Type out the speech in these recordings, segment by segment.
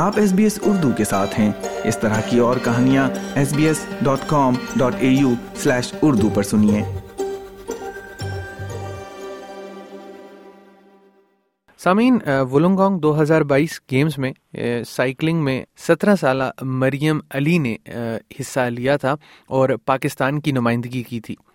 آپ S B S Urdu کے ساتھ ہیں۔ اس طرح کی اور کہانیاں S B S dot com dot A U slash Urdu پر سنیے۔ سامعین ولنگانگ دو ہزار بائیس گیمز میں سائیکلنگ میں سترہ سالہ مریم علی نے حصہ لیا تھا اور پاکستان کی نمائندگی کی تھی۔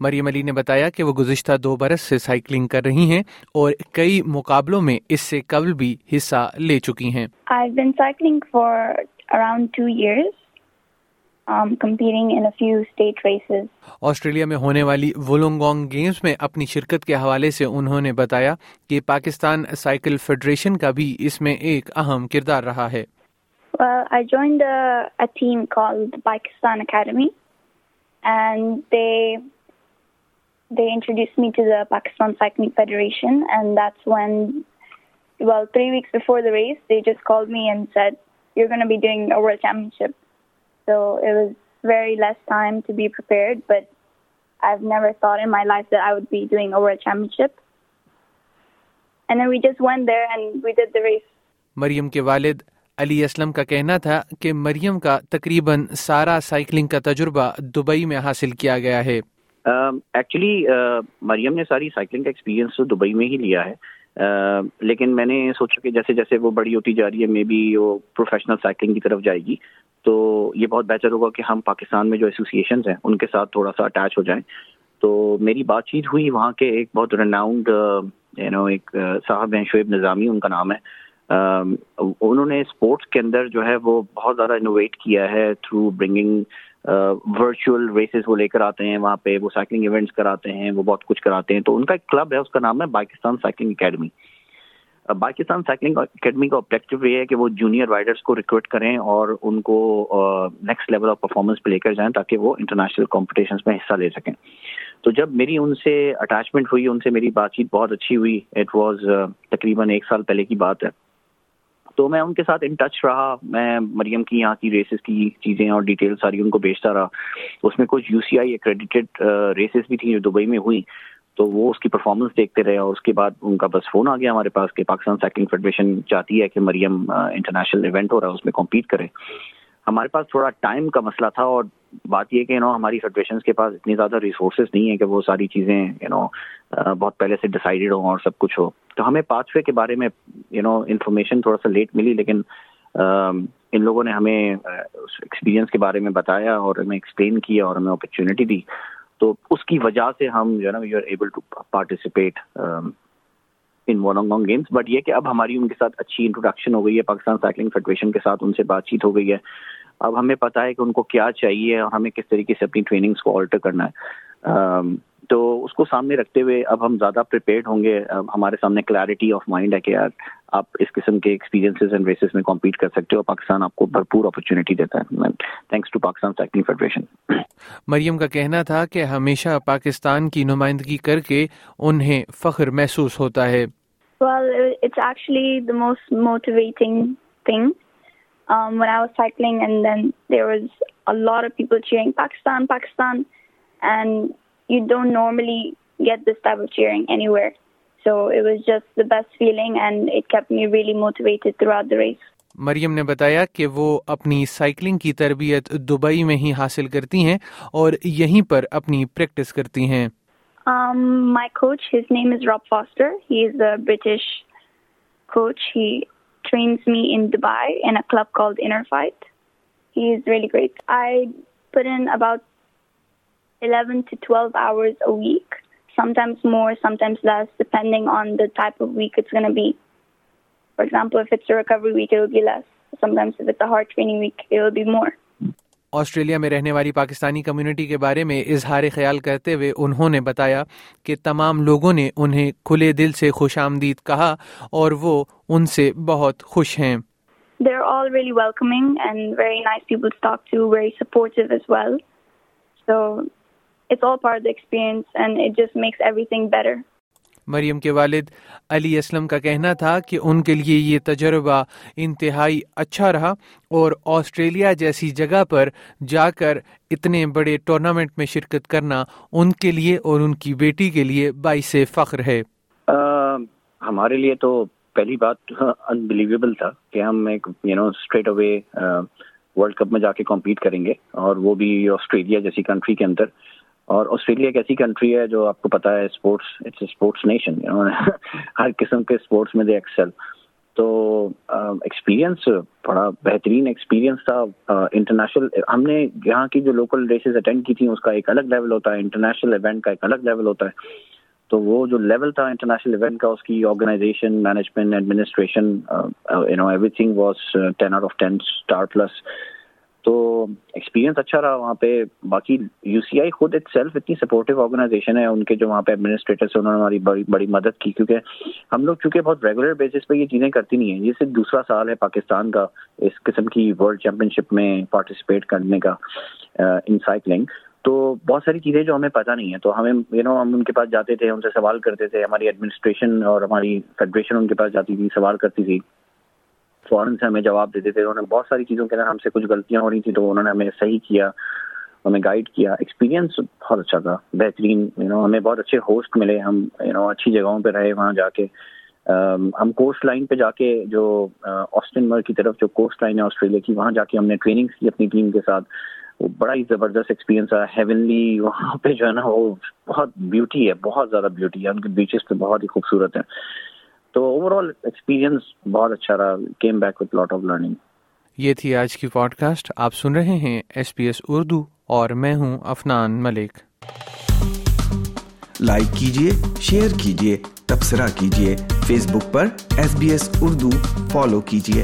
مریم علی نے بتایا کہ وہ گزشتہ دو برس سے سائیکلنگ کر رہی ہیں اور کئی مقابلوں میں اس سے قبل بھی حصہ لے چکی ہیں۔ آسٹریلیا میں ہونے والی وولونگونگ گیمز میں اپنی شرکت کے حوالے سے انہوں نے بتایا کہ پاکستان سائیکل فیڈریشن کا بھی اس میں ایک اہم کردار رہا ہے۔ They they introduced me to the Pakistan Cycling Federation, and that's when, well, 3 weeks before the race, they just called me and said, you're going to be doing a World Championship. So it was very less time to be prepared, but I've never thought in my life that I would be doing a World Championship. And then we just went there and we did the race. مریم کے والد علی اسلم کا کہنا تھا کہ مریم کا تقریباً سارا cycling کا تجربہ دبئی میں حاصل کیا گیا ہے Um, ایکچولی uh, مریم نے ساری سائیکلنگ کا ایکسپیرینس تو دبئی میں ہی لیا ہے. Uh, لیکن میں نے سوچا کہ جیسے جیسے وہ بڑی ہوتی جا رہی ہے مے بی وہ پروفیشنل سائیکلنگ کی طرف جائے گی. تو یہ بہت بہتر ہوگا کہ ہم پاکستان میں جو ایسوسیشنز ہیں، ان کے ساتھ تھوڑا سا اٹیچ ہو جائیں. تو میری بات چیت ہوئی وہاں کے ایک بہت رناؤنڈ یو نو ایک uh, صاحب ہیں شعیب نظامی، ان کا نام ہے. Um, انہوں نے اسپورٹس کے اندر جو ہے وہ بہت زیادہ انوویٹ کیا ہے تھرو برنگنگ ورچوئل ریسز وہ لے کر آتے ہیں، وہاں پہ وہ سائیکلنگ ایونٹس کراتے ہیں، وہ بہت کچھ کراتے ہیں۔ تو ان کا ایک کلب ہے، اس کا نام ہے Pakistan cycling academy Pakistan cycling academy کا آبجیکٹو یہ ہے کہ وہ جونیئر رائڈرس کو ریکروٹ کریں اور ان کو نیکسٹ لیول آف پرفارمنس پہ لے کر جائیں تاکہ وہ انٹرنیشنل کمپٹیشنس میں حصہ لے سکیں۔ تو جب میری ان سے اٹیچمنٹ ہوئی، ان سے میری بات چیت بہت اچھی ہوئی اٹ واز تقریباً ایک سال پہلے کی بات ہے۔ تو میں ان کے ساتھ ان ٹچ رہا۔ میں مریم کی یہاں کی ریسز کی چیزیں اور ڈیٹیل ساری ان کو بیچتا رہا۔ اس میں کچھ یو سی آئی ایکریڈیٹیڈ ریسز بھی تھیں جو دبئی میں ہوئی تو وہ اس کی پرفارمنس دیکھتے رہے اور اس کے بعد ان کا بس فون آ گیا ہمارے پاس کہ پاکستان سائیکلنگ فیڈریشن چاہتی ہے کہ مریم انٹرنیشنل ایونٹ ہو رہا ہے، اس میں کمپیٹ کرے۔ ہمارے پاس تھوڑا ٹائم کا مسئلہ تھا اور بات یہ کہ نو ہماری فیڈریشن کے پاس اتنی زیادہ ریسورسز نہیں ہے کہ وہ ساری چیزیں یو نو بہت پہلے سے ڈیسائیڈیڈ ہوں اور سب کچھ ہو۔ تو ہمیں پاس وے کے بارے میں یو نو انفارمیشن تھوڑا سا لیٹ ملی، لیکن ان لوگوں نے ہمیں ایکسپیرینس کے بارے میں بتایا اور ہمیں ایکسپلین کیا اور ہمیں اپرچونیٹی دی۔ تو اس کی وجہ سے ہم، جو ہے نا we are able to participate in Wang games but یہ کہ اب ہماری ان کے ساتھ اچھی انٹروڈکشن ہو گئی ہے پاکستان سائیکلنگ فیڈریشن کے ساتھ ان سے بات چیت ہو گئی ہے۔ اب ہمیں پتا ہے کہ ان کو کیا چاہیے اور ہمیں کس طریقے سے اپنی ٹریننگس کو آلٹر کرنا ہے۔ تو اس کو سامنے رکھتے ہوئے اب ہم زیادہ پریپیئرڈ ہوں گے۔ ہمارے سامنے کلیئرٹی آف مائنڈ ہے کہ یار آپ اس قسم کے ایکسپیرینسز اینڈ ریسز میں کمپیٹ کر سکتے ہو۔ پاکستان آپ کو بھرپور اپرچونیٹی دیتا ہے۔ Thanks to Pakistan cycling federation Maryam کا کہنا تھا کہ ہمیشہ پاکستان کی نمائندگی کر کے انہیں فخر محسوس ہوتا ہے۔ Well, it's actually the most motivating thing. Um, when I was cycling and then there was a lot of people cheering Pakistan, Pakistan, and you don't normally get this type of cheering anywhere. So it was just the best feeling and it kept me really motivated throughout the race. مریم نے بتایا کہ وہ اپنی cycling کی تربیت Dubai میں ہی حاصل کرتی ہیں اور یہیں پر اپنی پریکٹس کرتی ہیں um, my coach, his name is Rob Foster. He is a British coach. He trains me in Dubai in a club called Inner Fight. He is really great. I put in about 11 to 12 hours a week, sometimes more, sometimes less, depending on the type of week it's going to be. For example, if it's a recovery week, it will be less. Sometimes if it's a hard training week, it will be more. Australia میں رہنے والی Pakistani community کے بارے میں اظہار خیال کرتے ہوئے انہوں نے بتایا کہ تمام لوگوں نے انہیں کھلے دل سے خوش آمدید کہا اور وہ ان سے بہت خوش ہیں they're all really welcoming and very nice people to talk to, very supportive as well. So it's all part of the experience and it just makes everything better. مریم کے والد علی اسلم کا کہنا تھا کہ ان کے لیے یہ تجربہ انتہائی اچھا رہا اور آسٹریلیا جیسی جگہ پر جا کر اتنے بڑے ٹورنامنٹ میں شرکت کرنا ان کے لیے اور ان کی بیٹی کے لیے باعث فخر ہے ہمارے لیے تو پہلی بات انبلیویبل تھا کہ ہم ایک you know straightaway world cup میں جا کے کمپیٹ کریں گے اور وہ بھی آسٹریلیا جیسی کنٹری کے اندر اور آسٹریلیا ایک ایسی کنٹری ہے جو آپ کو پتا ہے اسپورٹس اٹس اسپورٹس نیشن ہر قسم کے اسپورٹس میں دے ایکسل تو ایکسپیرینس بڑا بہترین ایکسپیرینس تھا انٹرنیشنل ہم نے یہاں کی جو لوکل ریسز اٹینڈ کی تھیں، اس کا ایک الگ لیول ہوتا ہے انٹرنیشنل ایونٹ کا ایک الگ لیول ہوتا ہے. تو وہ جو لیول تھا انٹرنیشنل ایونٹ کا، اس کی organization management administration you know everything was ten out of ten star plus تو ایکسپیرینس اچھا رہا وہاں پہ۔ باقی یو سی آئی خود اٹ سیلف اتنی سپورٹو آرگنائزیشن ہے، ان کے جو وہاں پہ ایڈمنسٹریٹر انہوں نے ہماری بڑی بڑی مدد کی۔ کیونکہ ہم لوگ چونکہ بہت ریگولر بیسس پہ یہ چیزیں کرتی نہیں ہیں، یہ صرف دوسرا سال ہے پاکستان کا اس قسم کی ورلڈ چیمپئن شپ میں پارٹیسپیٹ کرنے کا ان سائیکلنگ تو بہت ساری چیزیں جو ہمیں پتہ نہیں ہے تو ہمیں یو نو ہم ان کے پاس جاتے تھے، ان سے سوال کرتے تھے۔ ہماری ایڈمنسٹریشن اور ہماری فیڈریشن ان کے پاس جاتی تھی، سوال کرتی تھی۔ فوراً سے ہمیں جواب دیتے تھے، انہوں نے بہت ساری چیزوں کے اندر ہم سے کچھ غلطیاں ہو رہی تھیں، تو انہوں نے ہمیں صحیح کیا، ہمیں گائیڈ کیا ایکسپیرینس بہت اچھا تھا، بہترین یو نو ہمیں بہت اچھے ہوسٹ ملے، ہم یو نو اچھی جگہوں پہ رہے وہاں جا کے۔ ہم کوسٹ لائن پہ جا کے جو آسٹن مر کی طرف جو کوسٹ لائن ہے آسٹریلیا کی، وہاں جا کے ہم نے ٹریننگ کی اپنی ٹیم کے ساتھ۔ وہ بڑا ہی زبردست ایکسپیرینس ہے ہیونلی وہاں پہ جو ہے نا، وہ بہت بیوٹی ہے، بہت زیادہ بیوٹی ہے، ان کے بیچز پہ بہت ہی خوبصورت ہیں۔ تو اوور آل ایکسپیرینس بہت اچھا رہا. Came back with lot of learning یہ تھی آج کی پوڈ کاسٹ آپ سن رہے ہیں ایس پی ایس اردو اور میں ہوں افنان ملک. لائک کیجیے شیئر کیجیے تبصرہ کیجیے فیس بک پر S B S Urdu. Follow کیجیے